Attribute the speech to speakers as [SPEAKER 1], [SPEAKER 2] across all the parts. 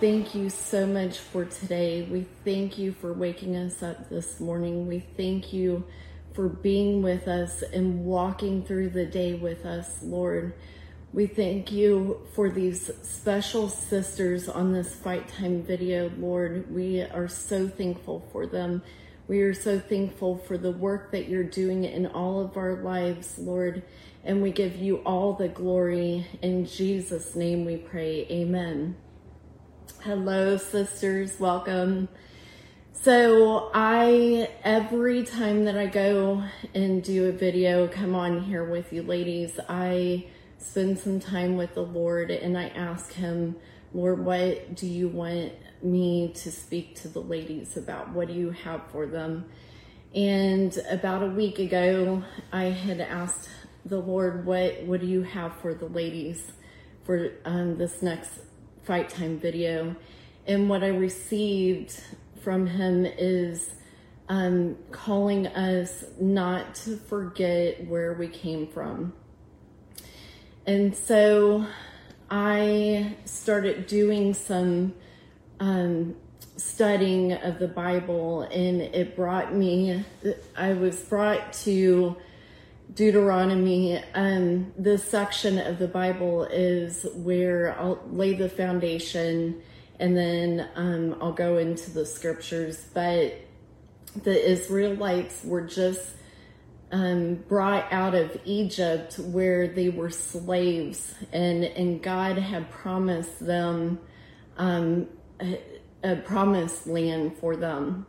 [SPEAKER 1] thank you so much for today. We thank you for waking us up this morning. We thank you for being with us and walking through the day with us, Lord. We thank you for these special sisters on this fight time video, Lord. We are so thankful for them. We are so thankful for the work that you're doing in all of our lives, Lord. And we give you all the glory. In Jesus' name we pray. Amen. Hello, sisters. Welcome. So I, every time that I go and do a video, come on here with you ladies, I spend some time with the Lord and I ask him, Lord, what do you want me to speak to the ladies about? What do you have for them? And about a week ago, I had asked the Lord, what, what do you have for the ladies for um, this next fight time video. And what I received from him is um, calling us not to forget where we came from. And so I started doing some um, studying of the Bible, and it brought me, I was brought to Deuteronomy, um, this section of the Bible is where I'll lay the foundation and then um, I'll go into the scriptures. But the Israelites were just um, brought out of Egypt where they were slaves, and, and God had promised them um, a, a promised land for them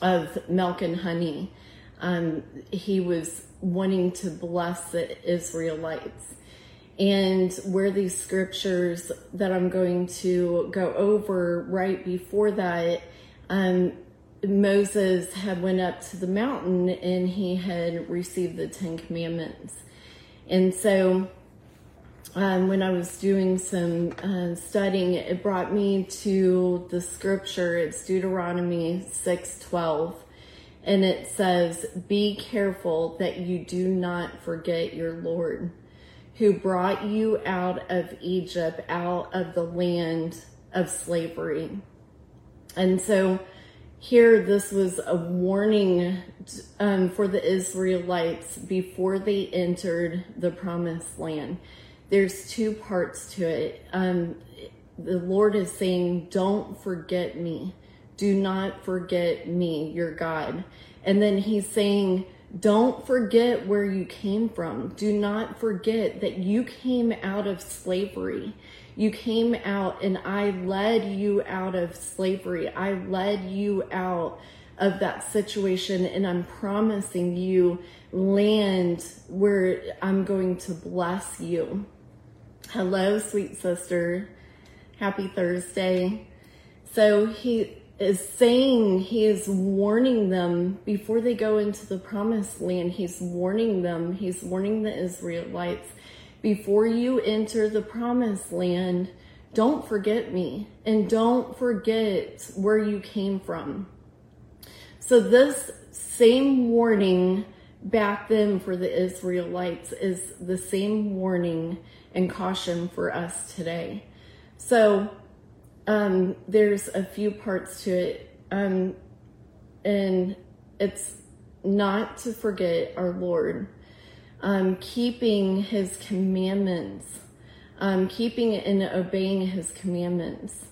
[SPEAKER 1] of milk and honey. Um, he was wanting to bless the Israelites. And where these scriptures that I'm going to go over right before that, um, Moses had went up to the mountain and he had received the Ten Commandments. And so um, when I was doing some uh, studying, it brought me to the scripture. It's Deuteronomy 6:12 and it says, Be careful that you do not forget your Lord, who brought you out of Egypt, out of the land of slavery. And so here, this was a warning um, for the Israelites before they entered the promised land. There's two parts to it. Um, the Lord is saying, Don't forget me do not forget me, your God. And then he's saying, don't forget where you came from. Do not forget that you came out of slavery. You came out and I led you out of slavery. I led you out of that situation and I'm promising you land where I'm going to bless you. Hello, sweet sister. Happy Thursday. So he is saying he is warning them before they go into the promised land. He's warning them, he's warning the Israelites before you enter the promised land, don't forget me and don't forget where you came from. So, this same warning back then for the Israelites is the same warning and caution for us today. So, um, there's a few parts to it. Um, and it's not to forget our Lord, um, keeping his commandments, um, keeping and obeying his commandments.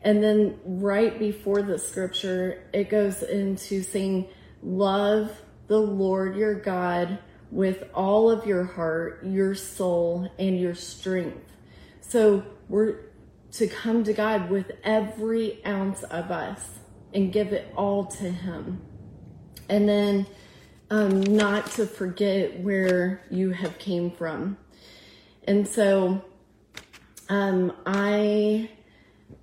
[SPEAKER 1] And then right before the scripture, it goes into saying, Love the Lord your God with all of your heart, your soul, and your strength. So we're to come to God with every ounce of us and give it all to Him. And then um, not to forget where you have came from. And so um, I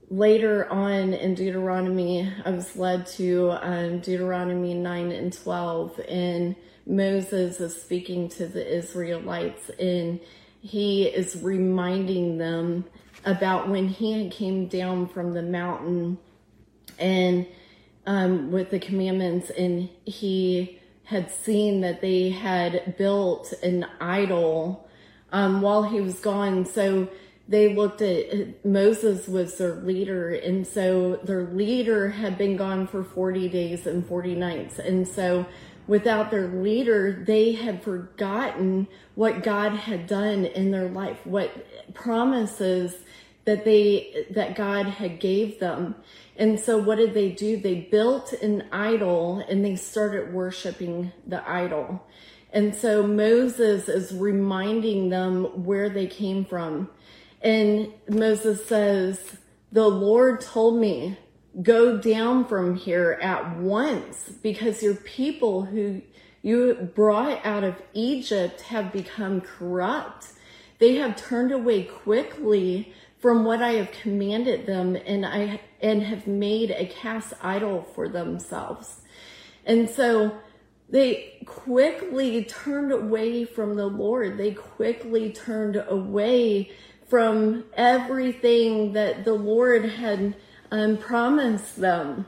[SPEAKER 1] later on in Deuteronomy, I was led to um, Deuteronomy 9 and 12, and Moses is speaking to the Israelites, and he is reminding them about when he came down from the mountain and um, with the commandments, and he had seen that they had built an idol um, while he was gone. So they looked at Moses was their leader. And so their leader had been gone for 40 days and 40 nights. And so without their leader, they had forgotten what God had done in their life, what promises that they, that God had gave them. And so what did they do? They built an idol and they started worshiping the idol. And so Moses is reminding them where they came from. And Moses says, the Lord told me, go down from here at once because your people who you brought out of Egypt have become corrupt. They have turned away quickly from what I have commanded them and I and have made a cast idol for themselves. And so they quickly turned away from the Lord. They quickly turned away from everything that the Lord had um, promised them.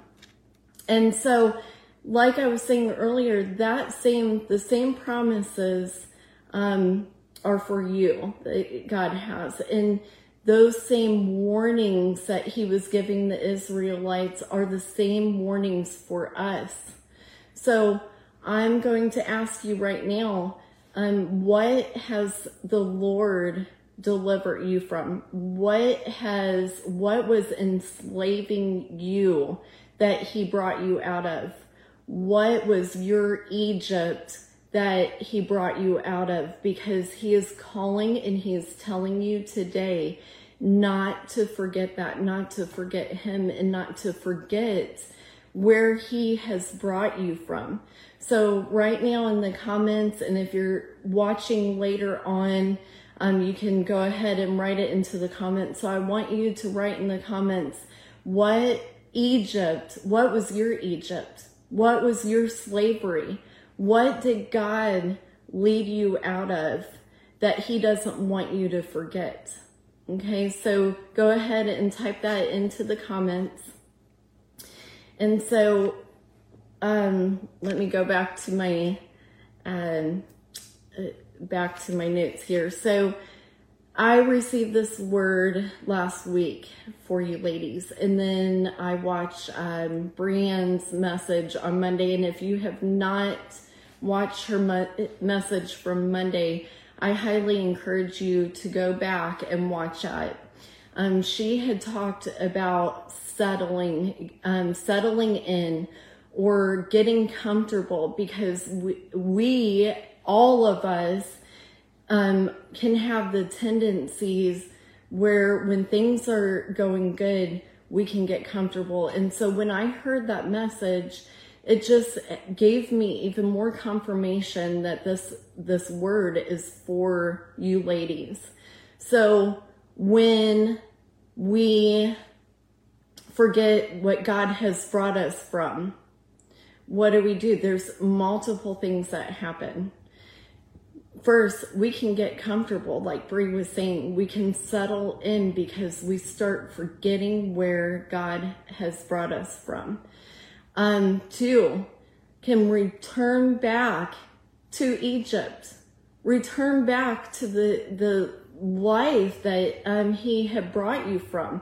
[SPEAKER 1] And so, like I was saying earlier, that same, the same promises, um, are for you that God has. And those same warnings that he was giving the Israelites are the same warnings for us. So I'm going to ask you right now, um, what has the Lord deliver you from? What has, what was enslaving you that he brought you out of? What was your Egypt that he brought you out of? Because he is calling and he is telling you today not to forget that, not to forget him and not to forget where he has brought you from. So right now in the comments, and if you're watching later on, um, you can go ahead and write it into the comments. So I want you to write in the comments what Egypt, what was your Egypt? What was your slavery? What did God lead you out of that he doesn't want you to forget? Okay, so go ahead and type that into the comments. And so, um, let me go back to my, um, uh, back to my notes here. So I received this word last week for you ladies, and then I watched um, message on Monday. And if you have not watched her mo- message from Monday, I highly encourage you to go back and watch it. Um, she had talked about settling, um, settling in or getting comfortable because we, we all of us um, can have the tendencies where when things are going good, we can get comfortable. And so when I heard that message, it just gave me even more confirmation that this this word is for you ladies. So when we forget what God has brought us from, what do we do? There's multiple things that happen. First, we can get comfortable, like Brie was saying, we can settle in because we start forgetting where God has brought us from. Um, two, can return back to Egypt, return back to the, the life that um, he had brought you from.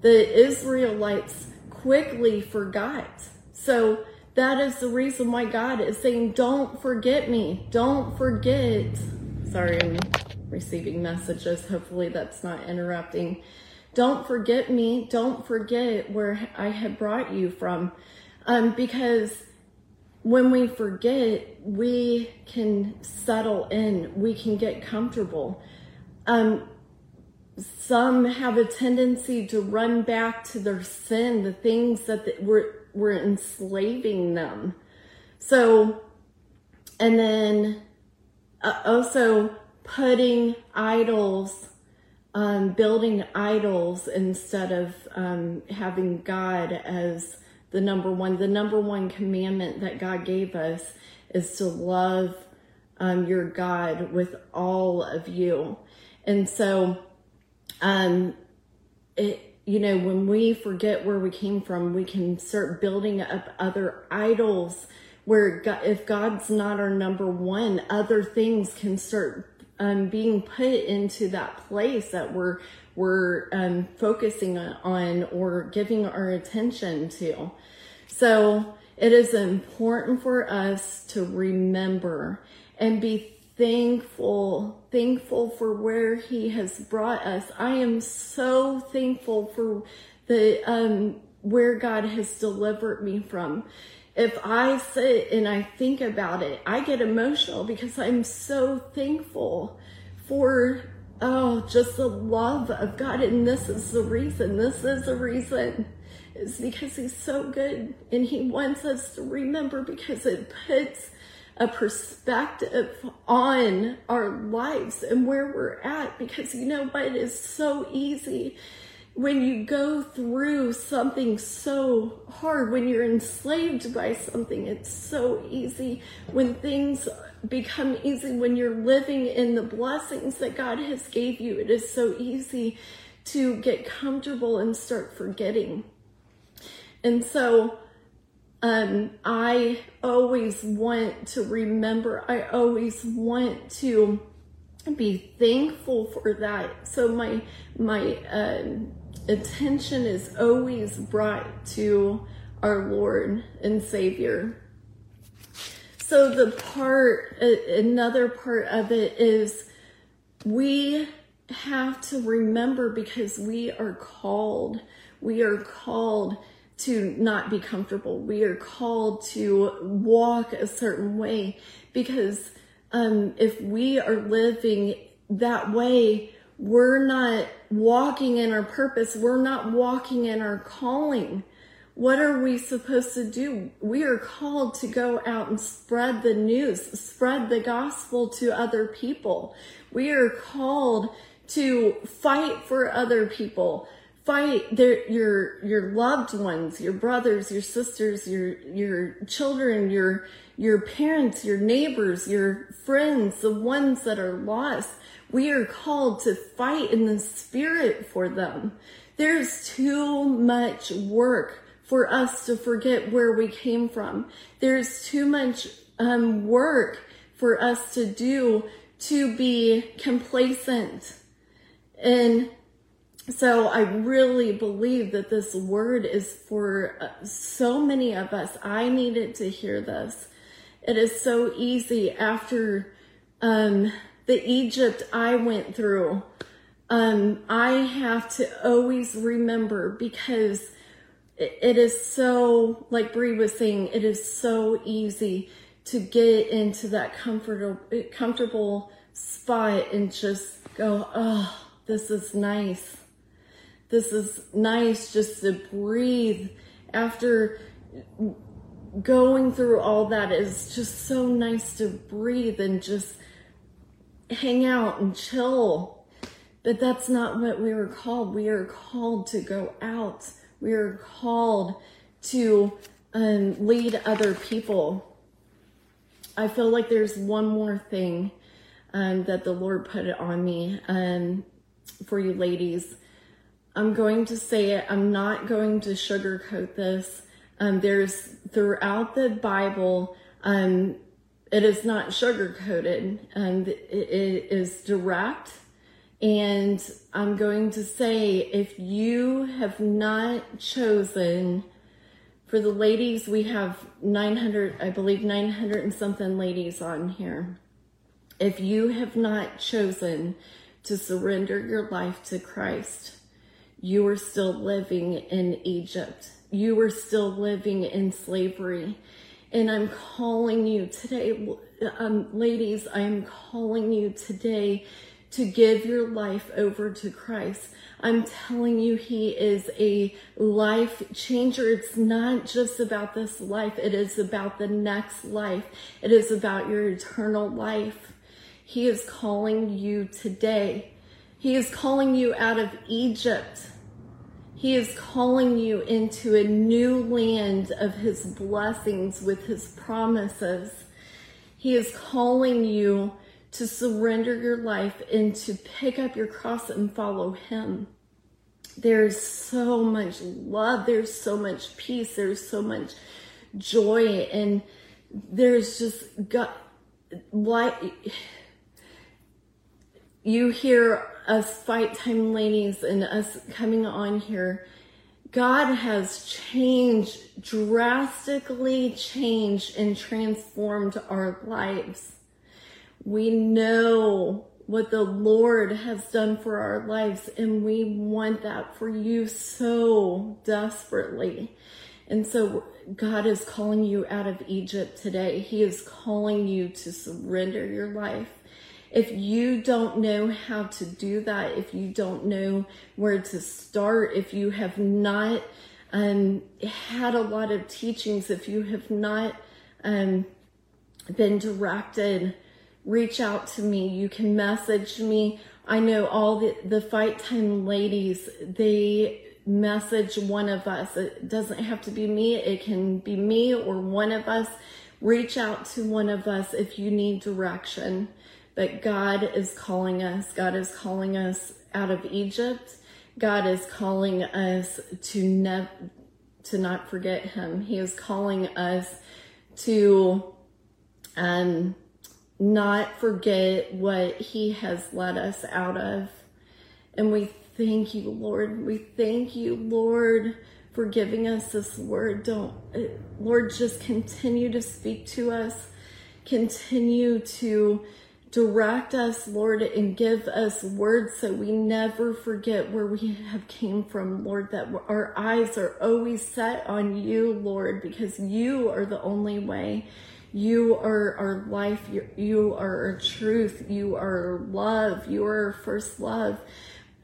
[SPEAKER 1] The Israelites quickly forgot. So that is the reason why God is saying, don't forget me. Don't forget. Sorry, I'm receiving messages. Hopefully that's not interrupting. Don't forget me. Don't forget where I have brought you from. Um, because when we forget, we can settle in. We can get comfortable. Um, some have a tendency to run back to their sin, the things that were we're enslaving them. So, and then uh, also putting idols, um, building idols instead of um, having God as the number one. The number one commandment that God gave us is to love um, your God with all of you. And so, um, it, you know, when we forget where we came from, we can start building up other idols where if God's not our number one, other things can start um, being put into that place that we're we're um, focusing on or giving our attention to. So it is important for us to remember and be thankful, thankful for where he has brought us. I am so thankful for the, um, where God has delivered me from. If I sit and I think about it, I get emotional because I'm so thankful for oh, just the love of God. And this is the reason. This is the reason. Is because He's so good and He wants us to remember because it puts a perspective on our lives and where we're at. Because you know what? It is so easy when you go through something so hard, when you're enslaved by something, it's so easy. When things become easy, when you're living in the blessings that God has gave you, it is so easy to get comfortable and start forgetting. And so, um, I always want to remember, I always want to be thankful for that. So my, my, um, attention is always brought to our Lord and Savior. So the part, another part of it is we have to remember because we are called, we are called to not be comfortable. We are called to walk a certain way because um, if we are living that way, we're not walking in our purpose. We're not walking in our calling. What are we supposed to do? We are called to go out and spread the news, spread the gospel to other people. We are called to fight for other people, fight their, your, your loved ones, your brothers, your sisters, your, your children, your, your parents, your neighbors, your friends, the ones that are lost. We are called to fight in the spirit for them. There's too much work for us to forget where we came from. There's too much um, work for us to do to be complacent. And so I really believe that this word is for uh, so many of us. I needed to hear this. It is so easy after um, the Egypt I went through. Um, I have to always remember because it, is so, like Brie was saying, it is so easy to get into that comfortable, comfortable spot and just go, oh, this is nice. This is nice just to breathe after going through all that is just so nice to breathe and just hang out and chill. But that's not what we were called. We are called to go out. We are called to um, lead other people. I feel like there's one more thing um, that the Lord put it on me um, for you ladies. I'm going to say it. I'm not going to sugarcoat this. Um, there's throughout the Bible, um, it is not sugarcoated. and it is direct. And I'm going to say, if you have not chosen, for the ladies, we have 900, I believe 900 and something ladies on here. If you have not chosen to surrender your life to Christ, you are still living in Egypt. You are still living in slavery. And I'm calling you today, um, ladies, I am calling you today to give your life over to Christ. I'm telling you, He is a life changer. It's not just about this life, it is about the next life, it is about your eternal life. He is calling you today. He is calling you out of Egypt. He is calling you into a new land of his blessings with his promises. He is calling you to surrender your life and to pick up your cross and follow him. There's so much love, there's so much peace, there's so much joy, and there's just God, like you hear us fight time ladies and us coming on here, God has changed, drastically changed and transformed our lives. We know what the Lord has done for our lives, and we want that for you so desperately. And so God is calling you out of Egypt today. He is calling you to surrender your life. If you don't know how to do that, if you don't know where to start, if you have not um, had a lot of teachings, if you have not um, been directed, reach out to me. You can message me. I know all the, the fight time ladies, they message one of us. It doesn't have to be me. It can be me or one of us. Reach out to one of us if you need direction. But God is calling us. God is calling us out of Egypt. God is calling us to ne- to not forget him. He is calling us to um not forget what he has led us out of. And we thank you, Lord. We thank you, Lord, for giving us this word. Don't, Lord, just continue to speak to us. Continue to direct us, Lord, and give us words so we never forget where we have came from, Lord, that our eyes are always set on you, Lord, because you are the only way. You are our life. You, are our truth. You are love. You are our first love.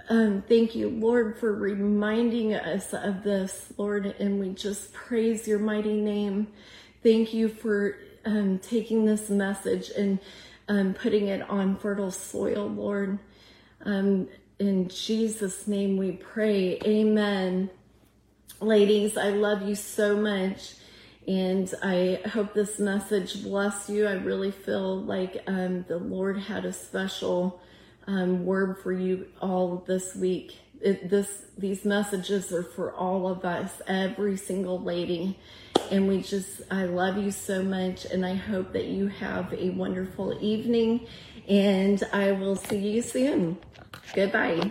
[SPEAKER 1] Um, thank you, Lord, for reminding us of this, Lord, and we just praise your mighty name. Thank you for um, taking this message and um, putting it on fertile soil, Lord. Um, in Jesus' name we pray. Amen. Ladies, I love you so much. And I hope this message bless you. I really feel like um, the Lord had a special um, word for you all this week. It, this these messages are for all of us, every single lady. And we just, I love you so much, and I hope that you have a wonderful evening. And I will see you soon. Goodbye.